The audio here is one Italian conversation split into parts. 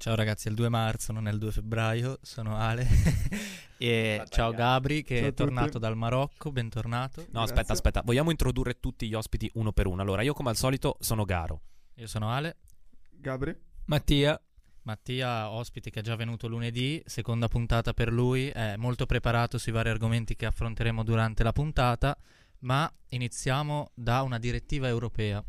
Ciao ragazzi, è il 2 marzo, non è il 2 febbraio, sono Ale e ciao Gabri che Ciao è tornato dal Marocco, bentornato. No, Grazie. aspetta, aspetta. Vogliamo introdurre tutti gli ospiti uno per uno. Allora, io come al solito sono Garo. Io sono Ale, Gabri? Mattia. Mattia ospite che è già venuto lunedì, seconda puntata per lui, è molto preparato sui vari argomenti che affronteremo durante la puntata, ma iniziamo da una direttiva europea,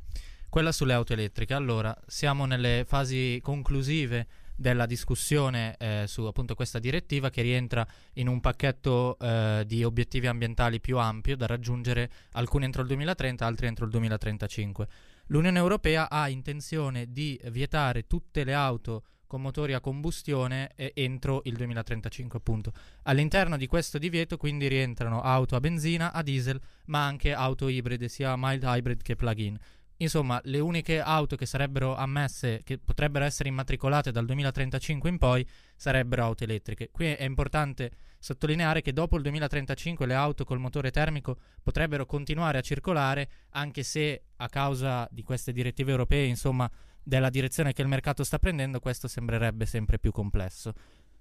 quella sulle auto elettriche. Allora, siamo nelle fasi conclusive della discussione eh, su appunto questa direttiva che rientra in un pacchetto eh, di obiettivi ambientali più ampio da raggiungere alcuni entro il 2030, altri entro il 2035. L'Unione Europea ha intenzione di vietare tutte le auto con motori a combustione eh, entro il 2035 appunto. All'interno di questo divieto quindi rientrano auto a benzina, a diesel, ma anche auto ibride, sia mild hybrid che plug-in. Insomma, le uniche auto che sarebbero ammesse, che potrebbero essere immatricolate dal 2035 in poi, sarebbero auto elettriche. Qui è importante sottolineare che dopo il 2035 le auto col motore termico potrebbero continuare a circolare, anche se a causa di queste direttive europee, insomma, della direzione che il mercato sta prendendo, questo sembrerebbe sempre più complesso.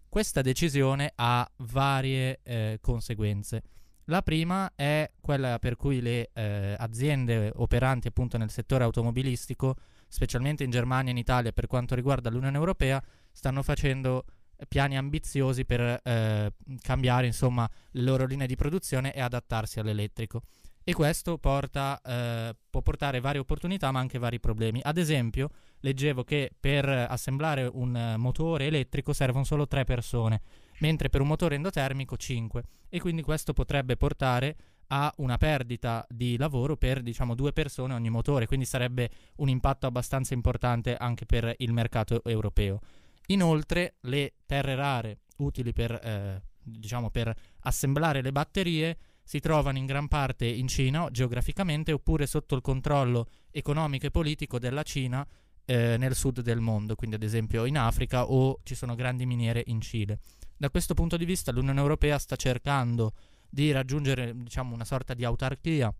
Questa decisione ha varie eh, conseguenze. La prima è quella per cui le eh, aziende operanti appunto nel settore automobilistico, specialmente in Germania e in Italia per quanto riguarda l'Unione Europea, stanno facendo piani ambiziosi per eh, cambiare insomma le loro linee di produzione e adattarsi all'elettrico. E questo porta, eh, può portare varie opportunità ma anche vari problemi. Ad esempio, leggevo che per assemblare un motore elettrico servono solo tre persone, mentre per un motore endotermico 5 e quindi questo potrebbe portare a una perdita di lavoro per diciamo due persone ogni motore, quindi sarebbe un impatto abbastanza importante anche per il mercato europeo. Inoltre le terre rare utili per, eh, diciamo, per assemblare le batterie si trovano in gran parte in Cina geograficamente oppure sotto il controllo economico e politico della Cina eh, nel sud del mondo, quindi ad esempio in Africa o ci sono grandi miniere in Cile. Da questo punto di vista l'Unione Europea sta cercando di raggiungere diciamo, una sorta di autarchia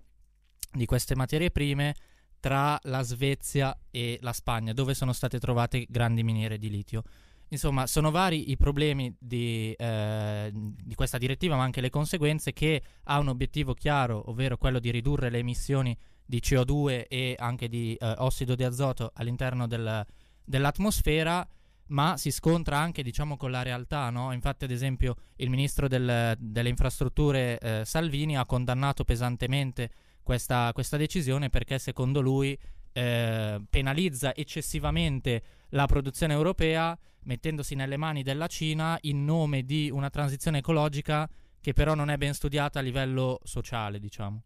di queste materie prime tra la Svezia e la Spagna, dove sono state trovate grandi miniere di litio. Insomma, sono vari i problemi di, eh, di, questa direttiva, ma anche le conseguenze che ha un obiettivo chiaro, ovvero quello di ridurre le emissioni di CO2 e anche di eh, ossido di azoto all'interno del, dell'atmosfera, ma si scontra anche diciamo, con la realtà. No? Infatti, ad esempio, il ministro del, delle infrastrutture eh, Salvini ha condannato pesantemente questa, questa decisione perché secondo lui eh, penalizza eccessivamente la produzione europea mettendosi nelle mani della Cina in nome di una transizione ecologica che però non è ben studiata a livello sociale, diciamo.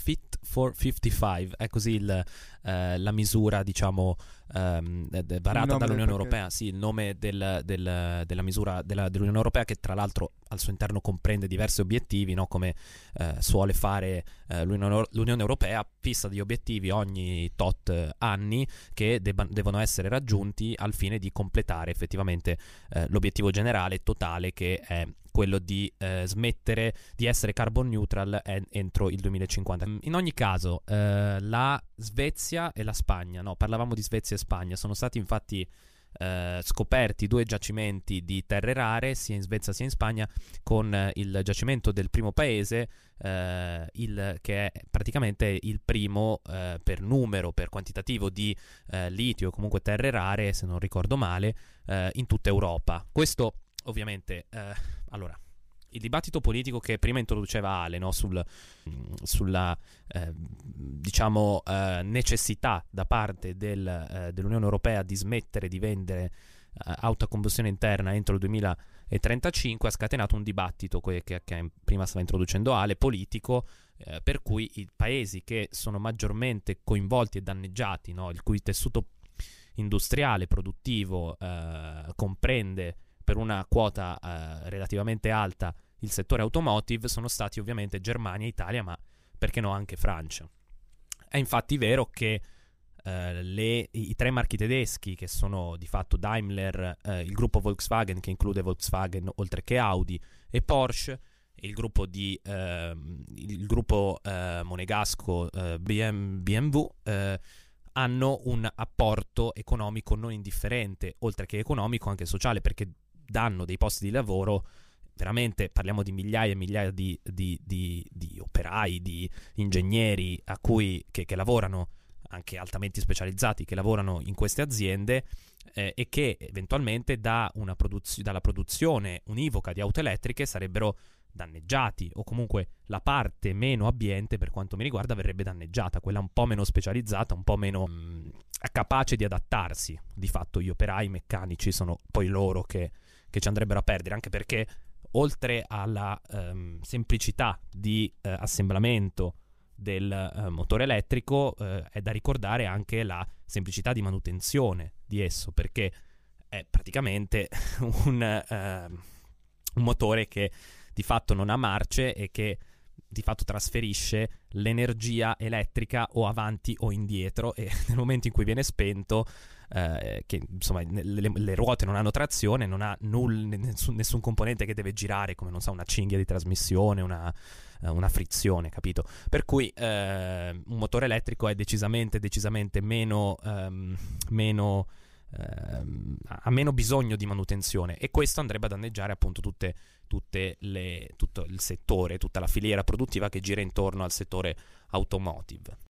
Fit for 55 è così il, eh, la misura, diciamo, ehm, varata dall'Unione Europea. Sì, il nome del, del, della misura della, dell'Unione Europea, che tra l'altro al suo interno comprende diversi obiettivi, no? come eh, suole fare eh, l'Unione, l'Unione, Europea, fissa degli obiettivi ogni tot anni che debba, devono essere raggiunti al fine di completare effettivamente eh, l'obiettivo generale totale che è quello di eh, smettere di essere carbon neutral en- entro il 2050. In ogni caso, eh, la Svezia e la Spagna, no, parlavamo di Svezia e Spagna, sono stati infatti eh, scoperti due giacimenti di terre rare, sia in Svezia sia in Spagna, con eh, il giacimento del primo paese, eh, il, che è praticamente il primo eh, per numero, per quantitativo di litio comunque terre rare, se non ricordo male, in tutta Europa. Questo ovviamente, eh, allora, il dibattito politico che prima introduceva Ale no, sul, sulla eh, diciamo, eh, necessità da parte del, eh, dell'Unione Europea di smettere di vendere eh, auto a combustione interna entro il 2035 ha scatenato un dibattito che, che, che prima stava introducendo Ale, politico, eh, per cui i paesi che sono maggiormente coinvolti e danneggiati, no, il cui tessuto industriale, produttivo eh, comprende per una quota eh, relativamente alta il settore automotive sono stati ovviamente Germania Italia, ma perché no anche Francia. È infatti vero che eh, le, i tre marchi tedeschi, che sono di fatto Daimler, eh, il gruppo Volkswagen, che include Volkswagen oltre che Audi, e Porsche, il gruppo, di, ehm, il gruppo eh, monegasco eh, BM, BMW, eh, hanno un apporto economico non indifferente, oltre che economico anche sociale, perché danno dei posti di lavoro veramente parliamo di migliaia e migliaia di, di, di, di operai, di ingegneri cui, che, che, lavorano, anche altamente specializzati, che lavorano in queste aziende eh, e che eventualmente da produz- dalla produzione univoca di auto elettriche sarebbero danneggiati o comunque la parte meno ambiente per quanto mi riguarda verrebbe danneggiata, quella un po' meno specializzata, un po' meno mh, mm, capace di adattarsi. Di fatto gli operai meccanici sono poi loro che, che ci andrebbero a perdere, anche perché oltre alla um, semplicità di uh, assemblamento del uh, motore elettrico, uh, è da ricordare anche la semplicità di manutenzione di esso, perché è praticamente un, ehm, un motore che di fatto non ha marce e che di fatto trasferisce l'energia elettrica o avanti o indietro e nel momento in cui viene spento eh, che insomma le, le, ruote non hanno trazione, non ha null, nessun, nessun, componente che deve girare come non so una cinghia di trasmissione, una, eh, una frizione, capito? Per cui eh, un motore elettrico è decisamente, decisamente meno, ehm, meno ehm, ha meno bisogno di manutenzione e questo andrebbe a danneggiare appunto tutte, tutte le, tutto il settore, tutta la filiera produttiva che gira intorno al settore automotive.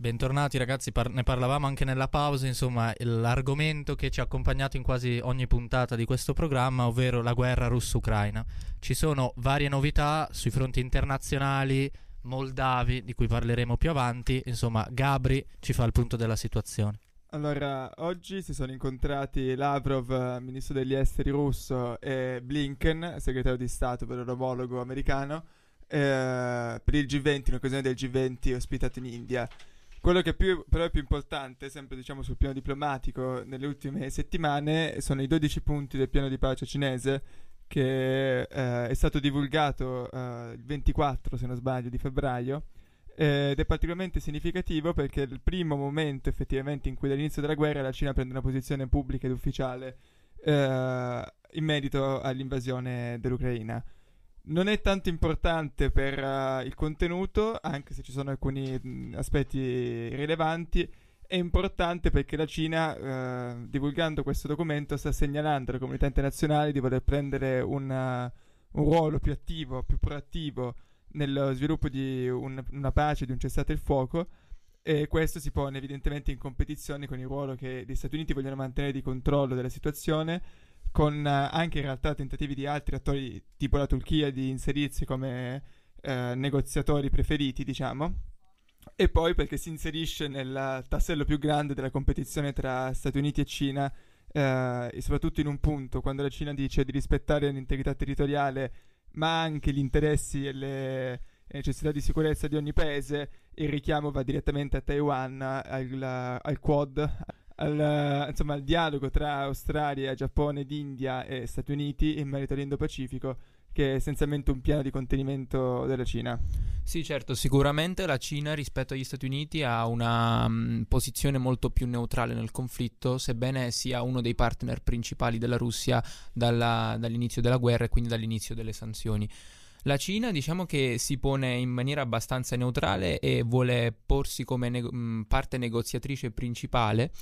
Bentornati ragazzi, par- ne parlavamo anche nella pausa, insomma l'argomento che ci ha accompagnato in quasi ogni puntata di questo programma, ovvero la guerra russo-ucraina. Ci sono varie novità sui fronti internazionali, moldavi, di cui parleremo più avanti, insomma Gabri ci fa il punto della situazione. Allora, oggi si sono incontrati Lavrov, ministro degli esteri russo, e Blinken, segretario di Stato per l'omologo americano, eh, per il G20, in occasione del G20 ospitato in India. Quello che più, però è più importante, sempre diciamo sul piano diplomatico, nelle ultime settimane sono i 12 punti del piano di pace cinese che eh, è stato divulgato eh, il 24, se non sbaglio, di febbraio ed è particolarmente significativo perché è il primo momento effettivamente in cui dall'inizio della guerra la Cina prende una posizione pubblica ed ufficiale eh, in merito all'invasione dell'Ucraina non è tanto importante per uh, il contenuto, anche se ci sono alcuni mh, aspetti rilevanti. È importante perché la Cina, uh, divulgando questo documento, sta segnalando alla comunità internazionale di voler prendere una, un ruolo più attivo, più proattivo nello sviluppo di un, una pace, di un cessate il fuoco. E questo si pone evidentemente in competizione con il ruolo che gli Stati Uniti vogliono mantenere di controllo della situazione con eh, anche in realtà tentativi di altri attori tipo la Turchia di inserirsi come eh, negoziatori preferiti, diciamo. E poi perché si inserisce nel tassello più grande della competizione tra Stati Uniti e Cina, eh, e soprattutto in un punto, quando la Cina dice di rispettare l'integrità territoriale, ma anche gli interessi e le necessità di sicurezza di ogni paese, il richiamo va direttamente a Taiwan, al, al Quad, al, insomma, al dialogo tra Australia, Giappone, India e Stati Uniti in merito all'Indo-Pacifico, che è essenzialmente un piano di contenimento della Cina. Sì, certo, sicuramente la Cina rispetto agli Stati Uniti ha una um, posizione molto più neutrale nel conflitto, sebbene sia uno dei partner principali della Russia dalla, dall'inizio della guerra e quindi dall'inizio delle sanzioni. La Cina diciamo che si pone in maniera abbastanza neutrale e vuole porsi come ne- parte negoziatrice principale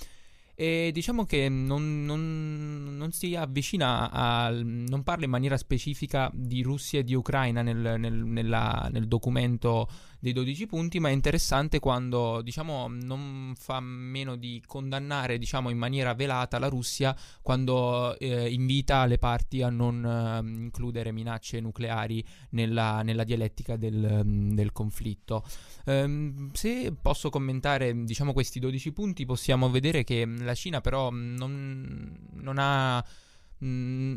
e diciamo che non, non, non, si avvicina a. non parla in maniera specifica di Russia e di Ucraina nel, nel, nella, nel documento dei 12 punti, ma è interessante quando diciamo, non fa meno di condannare diciamo, in maniera velata la Russia quando eh, invita le parti a non eh, includere minacce nucleari nella, nella dialettica del, del conflitto. Um, se posso commentare diciamo, questi 12 punti, possiamo vedere che la Cina però non, non ha... Mh,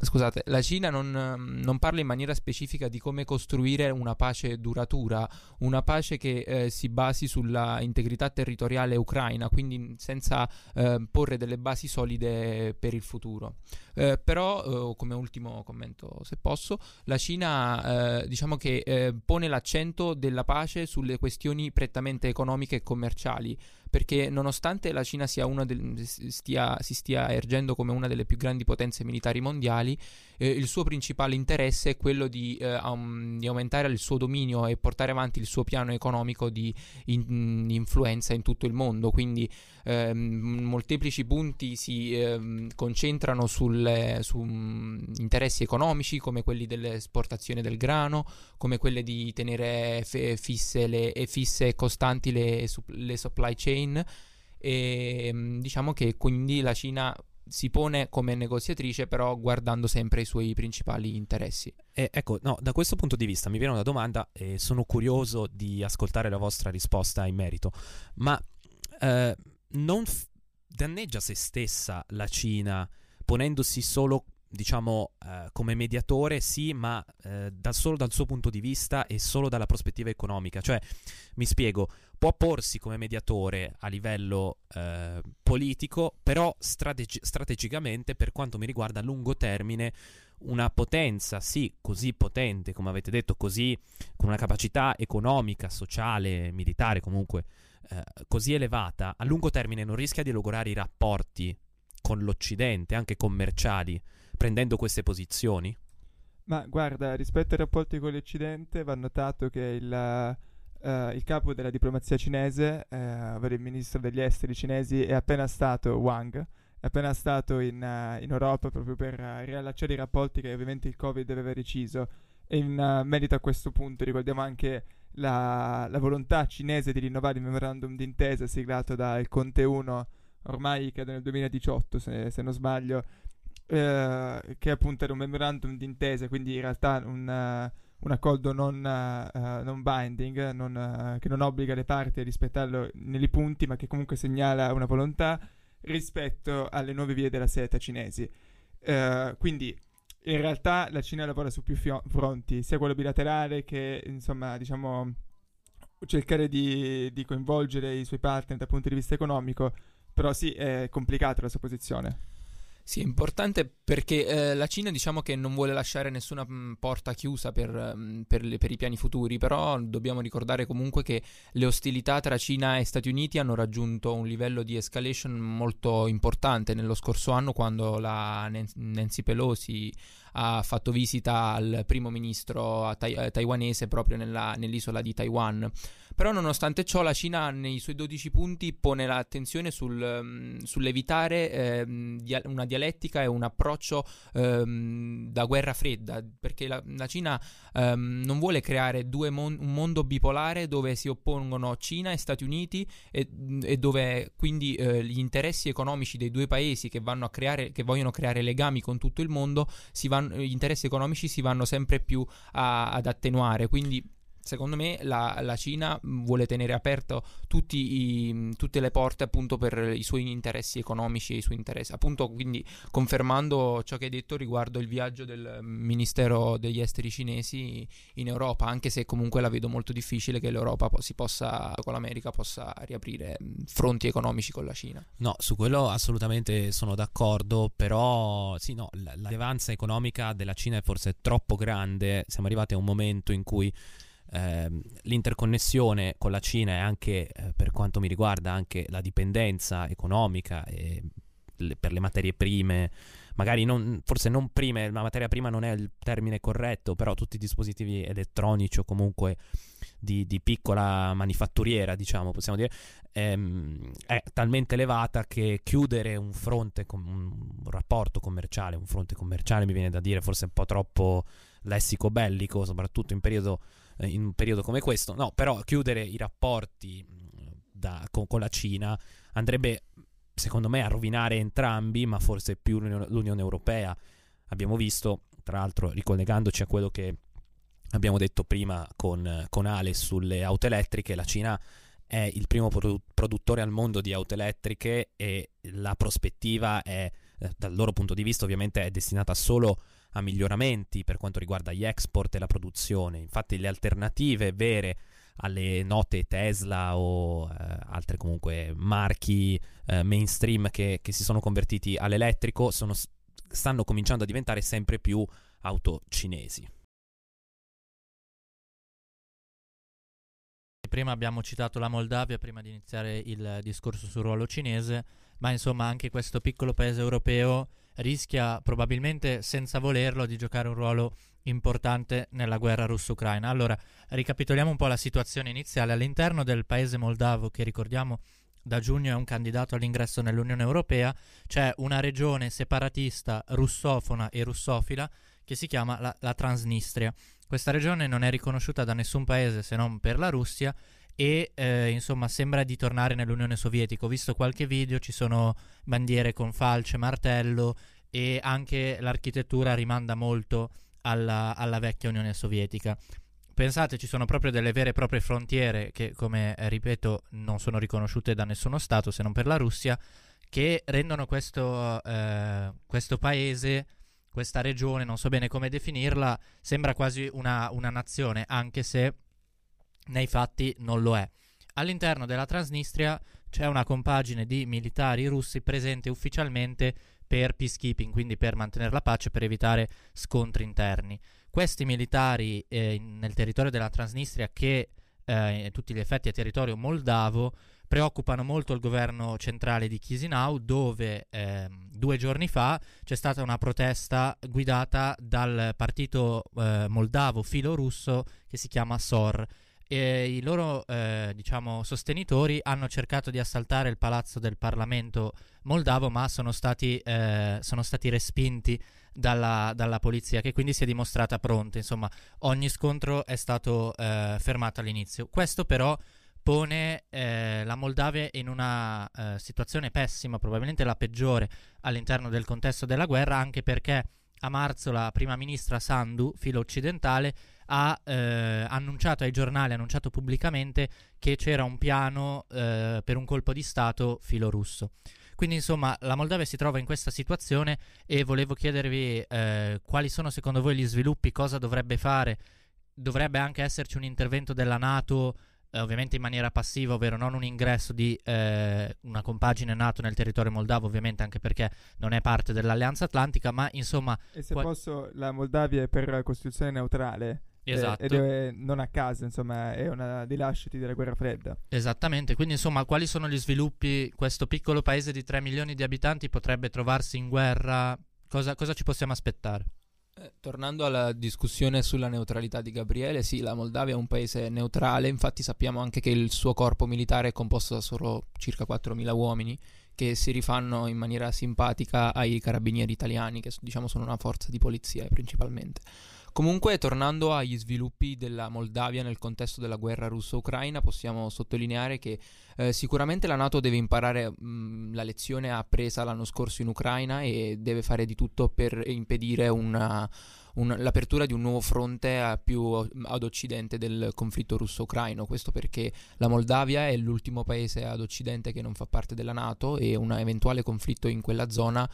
Scusate, la Cina non, non, parla in maniera specifica di come costruire una pace duratura, una pace che eh, si basi sulla integrità territoriale ucraina, quindi senza eh, porre delle basi solide per il futuro. Eh, però, eh, come ultimo commento, se posso, la Cina eh, diciamo che eh, pone l'accento della pace sulle questioni prettamente economiche e commerciali, perché nonostante la Cina del, stia, si stia ergendo come una delle più grandi potenze militari mondiali, eh, il suo principale interesse è quello di, eh, um, di, aumentare il suo dominio e portare avanti il suo piano economico di in, influenza in tutto il mondo. Quindi ehm, molteplici punti si ehm, concentrano sulle, su um, interessi economici come quelli dell'esportazione del grano, come quelli di tenere f- fisse, le, fisse e costanti le, le supply chain e ehm, diciamo che quindi la Cina si pone come negoziatrice, però guardando sempre i suoi principali interessi. E ecco, no, da questo punto di vista mi viene una domanda e sono curioso di ascoltare la vostra risposta in merito. Ma eh, non f- danneggia se stessa la Cina ponendosi solo diciamo eh, come mediatore sì ma eh, da solo dal suo punto di vista e solo dalla prospettiva economica. Cioè mi spiego può porsi come mediatore a livello eh, politico però strategi- strategicamente per quanto mi riguarda a lungo termine una potenza sì così potente come avete detto così con una capacità economica sociale militare comunque eh, così elevata a lungo termine non rischia di logorare i rapporti con l'Occidente anche commerciali prendendo queste posizioni? Ma guarda, rispetto ai rapporti con l'Occidente va notato che il, uh, il capo della diplomazia cinese, uh, ovvero il ministro degli esteri cinesi, è appena stato Wang, è appena stato in, uh, in Europa proprio per riallacciare i rapporti che ovviamente il Covid aveva reciso. E in merito a questo punto ricordiamo anche la, la, volontà cinese di rinnovare il memorandum d'intesa siglato dal Conte 1 ormai credo nel 2018 se, se non sbaglio eh, che appunto era un memorandum d'intesa, quindi in realtà un, uh, un accordo non, uh, non binding, non, che non obbliga le parti a rispettarlo nei punti, ma che comunque segnala una volontà rispetto alle nuove vie della seta cinesi. quindi in realtà la Cina lavora su più fio- fronti, sia quello bilaterale che insomma diciamo cercare di, di coinvolgere i suoi partner dal punto di vista economico, però sì, è complicata la sua posizione. Sì, è importante perché eh, la Cina diciamo che non vuole lasciare nessuna mh, mm, porta chiusa per, mh, mm, per, le, per, i piani futuri, però dobbiamo ricordare comunque che le ostilità tra Cina e Stati Uniti hanno raggiunto un livello di escalation molto importante nello scorso anno quando la Nancy Pelosi ha fatto visita al primo ministro tai- eh, taiwanese proprio nella, nell'isola di Taiwan. Però nonostante ciò la Cina nei suoi 12 punti pone l'attenzione sul, um, sull'evitare eh, dia- una dialettica e un approccio um, da guerra fredda, perché la, la Cina um, non vuole creare mon- un mondo bipolare dove si oppongono Cina e Stati Uniti e, e dove quindi eh, gli interessi economici dei due paesi che, creare, che vogliono creare legami con tutto il mondo, vanno, gli interessi economici si vanno sempre più a, ad attenuare. Quindi secondo me la, la Cina vuole tenere aperto i, tutte le porte appunto per i suoi interessi economici e i suoi interessi. Appunto, quindi confermando ciò che hai detto riguardo il viaggio del Ministero degli Esteri cinesi in Europa, anche se comunque la vedo molto difficile che l'Europa si possa, con l'America possa riaprire fronti economici con la Cina. No, su quello assolutamente sono d'accordo, però sì, no, la, la rilevanza economica della Cina è forse troppo grande. Siamo arrivati a un momento in cui eh, l'interconnessione con la Cina e anche eh, per quanto mi riguarda anche la dipendenza economica le, per le materie prime, magari non, forse non prime, la materia prima non è il termine corretto, però tutti i dispositivi elettronici o comunque di, di piccola manifatturiera, diciamo, possiamo dire, ehm, è talmente elevata che chiudere un fronte, com- un rapporto commerciale, un fronte commerciale mi viene da dire forse un po' troppo lessico bellico, soprattutto in periodo in un periodo come questo. No, però chiudere i rapporti da, con, con, la Cina andrebbe, secondo me, a rovinare entrambi, ma forse più l'Unione, Europea. Abbiamo visto, tra l'altro, ricollegandoci a quello che abbiamo detto prima con, con Ale sulle auto elettriche, la Cina è il primo produ- produttore al mondo di auto elettriche e la prospettiva è, eh, dal loro punto di vista, ovviamente è destinata solo a miglioramenti per quanto riguarda gli export e la produzione. Infatti le alternative vere alle note Tesla o eh, altre comunque marchi eh, mainstream che, che, si sono convertiti all'elettrico sono, stanno cominciando a diventare sempre più auto cinesi. Prima abbiamo citato la Moldavia prima di iniziare il discorso sul ruolo cinese, ma insomma anche questo piccolo paese europeo rischia probabilmente senza volerlo di giocare un ruolo importante nella guerra russo-ucraina. Allora, ricapitoliamo un po' la situazione iniziale. All'interno del paese moldavo, che ricordiamo da giugno è un candidato all'ingresso nell'Unione Europea, c'è una regione separatista russofona e russofila che si chiama la, la Transnistria. Questa regione non è riconosciuta da nessun paese se non per la Russia e eh, insomma sembra di tornare nell'Unione Sovietica. Ho visto qualche video, ci sono bandiere con falce, martello e anche l'architettura rimanda molto alla, alla vecchia Unione Sovietica pensate, ci sono proprio delle vere e proprie frontiere che, come eh, ripeto, non sono riconosciute da nessuno Stato se non per la Russia, che rendono questo, eh, questo paese, questa regione, non so bene come definirla, sembra quasi una, una nazione, anche se nei fatti non lo è. All'interno della Transnistria c'è una compagine di militari russi presente ufficialmente per peacekeeping, quindi per mantenere la pace, per evitare scontri interni. Questi militari eh, nel territorio della Transnistria, che eh, a tutti gli effetti è territorio moldavo, preoccupano molto il governo centrale di Chisinau, dove eh, due giorni fa c'è stata una protesta guidata dal partito eh, moldavo filorusso che si chiama SOR e i loro eh, diciamo, sostenitori hanno cercato di assaltare il palazzo del Parlamento moldavo, ma sono stati, eh, sono stati respinti dalla, dalla, polizia, che quindi si è dimostrata pronta. Insomma, ogni scontro è stato eh, fermato all'inizio. Questo però pone eh, la Moldavia in una eh, situazione pessima, probabilmente la peggiore all'interno del contesto della guerra, anche perché a marzo la prima ministra Sandu, filo occidentale, ha eh, annunciato ai giornali, ha annunciato pubblicamente che c'era un piano eh, per un colpo di Stato filorusso. Quindi insomma la Moldavia si trova in questa situazione e volevo chiedervi eh, quali sono secondo voi gli sviluppi, cosa dovrebbe fare. Dovrebbe anche esserci un intervento della Nato eh, ovviamente in maniera passiva, ovvero non un ingresso di eh, una compagine NATO nel territorio moldavo, ovviamente anche perché non è parte dell'Alleanza Atlantica, ma insomma... E se qua- posso, la Moldavia è per Costituzione neutrale. Esatto. Ed è non a caso, insomma, è una dei lasciti della guerra fredda. Esattamente, quindi insomma, quali sono gli sviluppi? Questo piccolo paese di 3 milioni di abitanti potrebbe trovarsi in guerra? Cosa, cosa ci possiamo aspettare? Eh, tornando alla discussione sulla neutralità di Gabriele, sì, la Moldavia è un paese neutrale, infatti sappiamo anche che il suo corpo militare è composto da solo circa 4.000 uomini che si rifanno in maniera simpatica ai carabinieri italiani, che diciamo sono una forza di polizia principalmente. Comunque, tornando agli sviluppi della Moldavia nel contesto della guerra russo-ucraina, possiamo sottolineare che eh, sicuramente la Nato deve imparare mh, la lezione appresa l'anno scorso in Ucraina e deve fare di tutto per impedire una, un, l'apertura di un nuovo fronte più ad occidente del conflitto russo-ucraino. Questo perché la Moldavia è l'ultimo paese ad occidente che non fa parte della Nato e un eventuale conflitto in quella zona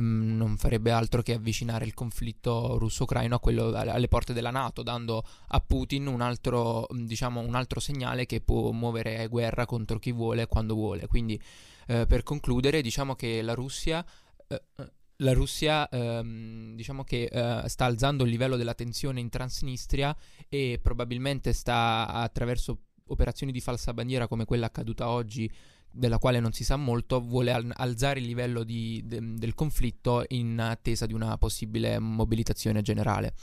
Mm, non farebbe altro che avvicinare il conflitto russo-ucraino quello, alle porte della Nato, dando a Putin un altro, mm, diciamo, un altro segnale che può muovere guerra contro chi vuole quando vuole. Quindi, eh, per concludere, diciamo che la Russia. Eh, eh la Russia ehm, diciamo che eh, sta alzando il livello della tensione in Transnistria e probabilmente sta attraverso operazioni di falsa bandiera come quella accaduta oggi della quale non si sa molto, vuole al- alzare il livello di, de- del conflitto in attesa di una possibile mobilitazione generale.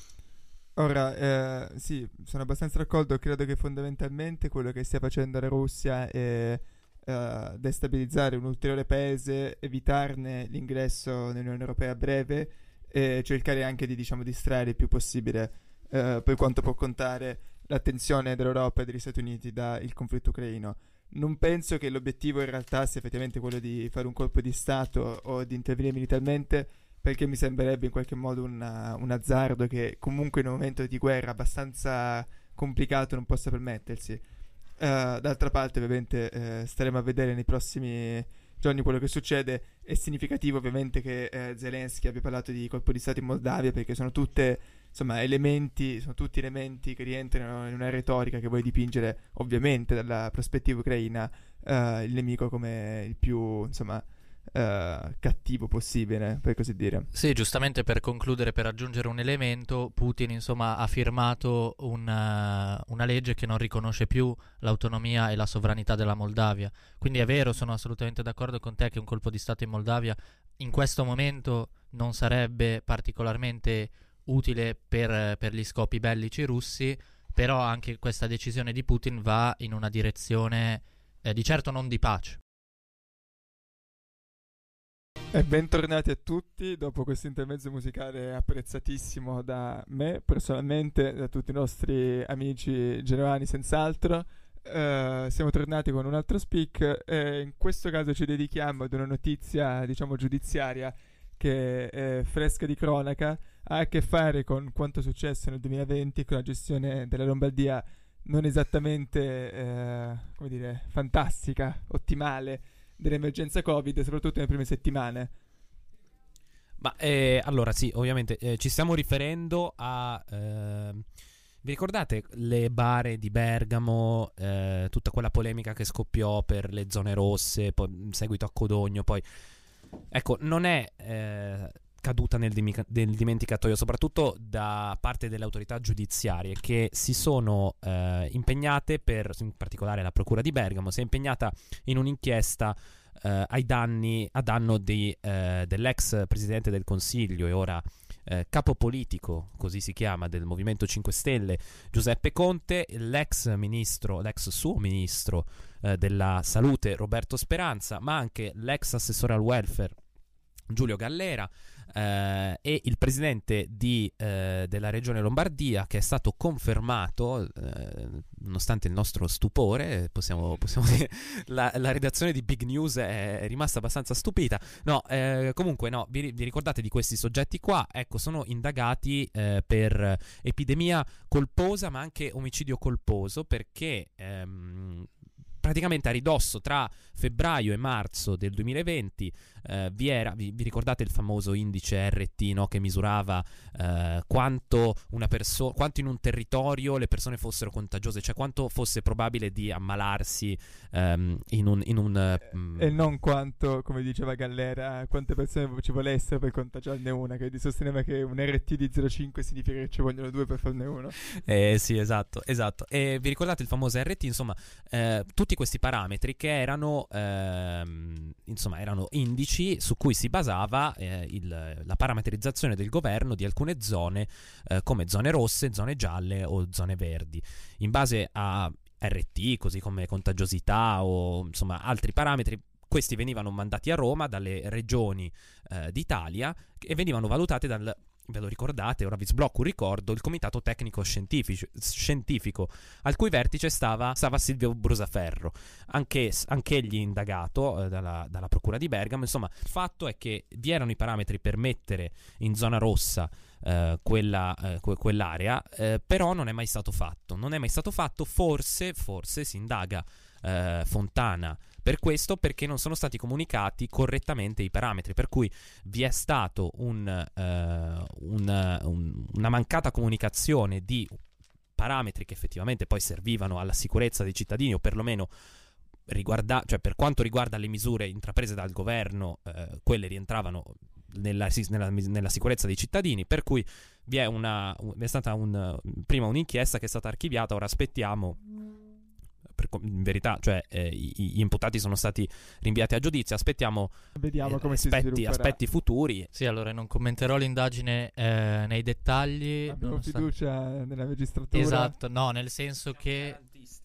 Ora, eh, sì, sono abbastanza d'accordo, credo che fondamentalmente quello che stia facendo la Russia è eh, destabilizzare un ulteriore paese, evitarne l'ingresso nell'Unione Europea a breve e cercare anche di, diciamo, distrarre il più possibile eh, per quanto può contare l'attenzione dell'Europa e degli Stati Uniti dal conflitto ucraino. Non penso che l'obiettivo in realtà sia effettivamente quello di fare un colpo di Stato o di intervenire militarmente, perché mi sembrerebbe in qualche modo una, un azzardo che comunque in un momento di guerra abbastanza complicato non possa permettersi. Uh, d'altra parte, ovviamente, uh, staremo a vedere nei prossimi giorni quello che succede. È significativo, ovviamente, che uh, Zelensky abbia parlato di colpo di Stato in Moldavia, perché sono tutte insomma, elementi, sono tutti elementi che rientrano in una retorica che vuole dipingere, ovviamente, dalla prospettiva ucraina, uh, il nemico come il più, insomma, uh, cattivo possibile, per così dire. Sì, giustamente per concludere, per aggiungere un elemento, Putin insomma ha firmato una, una legge che non riconosce più l'autonomia e la sovranità della Moldavia. Quindi è vero, sono assolutamente d'accordo con te che un colpo di Stato in Moldavia in questo momento non sarebbe particolarmente utile per, per gli scopi bellici russi, però anche questa decisione di Putin va in una direzione eh, di certo non di pace. E bentornati a tutti dopo questo intermezzo musicale apprezzatissimo da me personalmente, da tutti i nostri amici genovani senz'altro. Uh, siamo tornati con un altro speak e in questo caso ci dedichiamo ad una notizia diciamo giudiziaria che è fresca di cronaca, ha a che fare con quanto successo nel 2020 con la gestione della Lombardia non esattamente eh, come dire, fantastica, ottimale dell'emergenza Covid, soprattutto nelle prime settimane. Ma eh, allora sì, ovviamente eh, ci stiamo riferendo a... Eh, vi ricordate le bare di Bergamo, eh, tutta quella polemica che scoppiò per le zone rosse, poi in seguito a Codogno, poi... Ecco, non è eh, caduta nel, dim- nel, dimenticatoio, soprattutto da parte delle autorità giudiziarie che si sono eh, impegnate per, in particolare la Procura di Bergamo, si è impegnata in un'inchiesta eh, ai danni, a danno di, eh, dell'ex Presidente del Consiglio e ora eh, capo politico, così si chiama, del Movimento 5 Stelle, Giuseppe Conte, l'ex ministro, l'ex suo ministro eh, della Salute Roberto Speranza, ma anche l'ex assessore al welfare Giulio Gallera, eh, e il presidente di, eh, della regione Lombardia che è stato confermato, eh, nonostante il nostro stupore, possiamo, possiamo dire, la, la, redazione di Big News è, è rimasta abbastanza stupita. No, eh, comunque no, vi, vi, ricordate di questi soggetti qua? Ecco, sono indagati eh, per epidemia colposa ma anche omicidio colposo perché... Ehm, praticamente a ridosso tra febbraio e marzo del 2020 eh, vi, era, vi, vi, ricordate il famoso indice RT no, che misurava eh, quanto, perso- quanto, in un territorio le persone fossero contagiose, cioè quanto fosse probabile di ammalarsi ehm, in un... In un mm, e non quanto, come diceva Gallera, quante persone ci volessero per contagiarne una, che sosteneva che un RT di 0,5 significa che ci vogliono due per farne uno. Eh sì, esatto, esatto. E vi ricordate il famoso RT? Insomma, eh, tutti questi parametri che erano, ehm, insomma, erano indici su cui si basava eh, il, la parametrizzazione del governo di alcune zone eh, come zone rosse, zone gialle o zone verdi. In base a RT, così come contagiosità o insomma altri parametri, questi venivano mandati a Roma dalle regioni eh, d'Italia e venivano valutati dal ve lo ricordate, ora vi sblocco un ricordo, il comitato tecnico scientifico, al cui vertice stava, stava Silvio Brusaferro, anche, anch'egli indagato eh, dalla, dalla, Procura di Bergamo. Insomma, il fatto è che vi erano i parametri per mettere in zona rossa eh, quella, eh, que- quell'area, eh, però non è mai stato fatto. Non è mai stato fatto, forse, forse si indaga eh, Fontana per questo perché non sono stati comunicati correttamente i parametri, per cui vi è stato un, uh, un, un, una mancata comunicazione di parametri che effettivamente poi servivano alla sicurezza dei cittadini o perlomeno riguarda, cioè per quanto riguarda le misure intraprese dal governo, eh, quelle rientravano nella, nella, nella, sicurezza dei cittadini, per cui vi è, una, vi è stata un, prima un'inchiesta che è stata archiviata, ora aspettiamo per, in verità, cioè, eh, gli imputati sono stati rinviati a giudizio. Aspettiamo Vediamo come aspetti, aspetti, futuri. Sì, allora non commenterò l'indagine eh, nei dettagli. Abbiamo fiducia nella magistratura. Esatto, no, nel senso che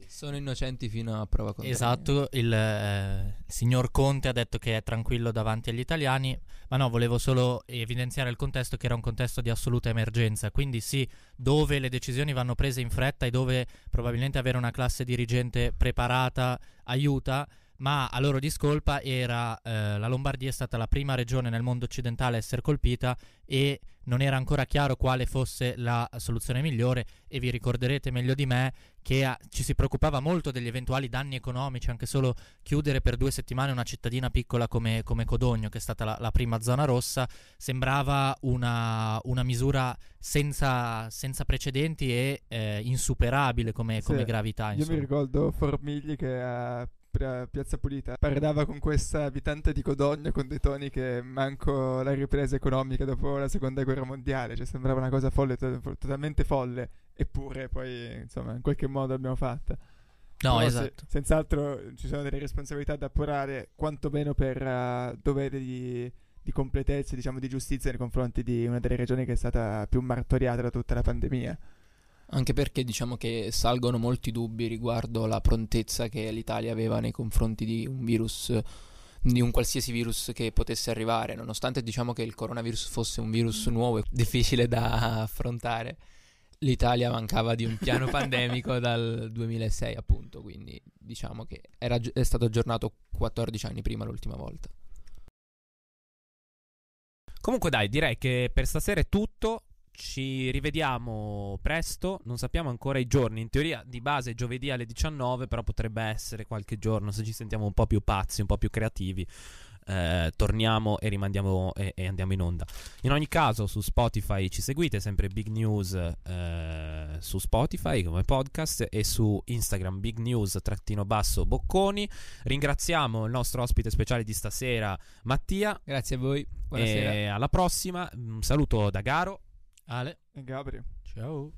sono innocenti fino a prova contraria. Esatto, il, eh, signor Conte ha detto che è tranquillo davanti agli italiani, ma no, volevo solo evidenziare il contesto che era un contesto di assoluta emergenza, quindi sì, dove le decisioni vanno prese in fretta e dove probabilmente avere una classe dirigente preparata aiuta, ma a loro discolpa era eh, la Lombardia è stata la prima regione nel mondo occidentale a essere colpita e non era ancora chiaro quale fosse la soluzione migliore e vi ricorderete meglio di me che a, ci si preoccupava molto degli eventuali danni economici, anche solo chiudere per due settimane una cittadina piccola come, come Codogno, che è stata la, la, prima zona rossa, sembrava una, una misura senza, senza, precedenti e eh, insuperabile come, come gravità. Io mi ricordo Formigli che ha Piazza Pulita parlava con questa abitante di Codogno con dei toni che manco la ripresa economica dopo la seconda guerra mondiale, cioè sembrava una cosa folle, to- totalmente folle, eppure poi insomma in qualche modo l'abbiamo fatta. No, Però esatto. se- senz'altro ci sono delle responsabilità da appurare, quantomeno per uh, dovere di, di completezza, diciamo di giustizia nei confronti di una delle regioni che è stata più martoriata da tutta la pandemia. Anche perché diciamo che salgono molti dubbi riguardo la prontezza che l'Italia aveva nei confronti di un virus, di un qualsiasi virus che potesse arrivare, nonostante diciamo che il coronavirus fosse un virus nuovo e difficile da affrontare. L'Italia mancava di un piano pandemico dal 2006, appunto, quindi diciamo che era, è stato aggiornato 14 anni prima l'ultima volta. Comunque dai, direi che per stasera è tutto. Ci rivediamo presto, non sappiamo ancora i giorni, in teoria di base giovedì alle 19, però potrebbe essere qualche giorno se ci sentiamo un po' più pazzi, un po' più creativi. Eh, torniamo e rimandiamo e, e, andiamo in onda. In ogni caso, su Spotify ci seguite, sempre Big News eh, su Spotify come podcast e su Instagram Big News trattino basso Bocconi. Ringraziamo il nostro ospite speciale di stasera, Mattia. Grazie a voi. Buonasera. E alla prossima. Un saluto da Garo. Ale. E Gabriele. Ciao.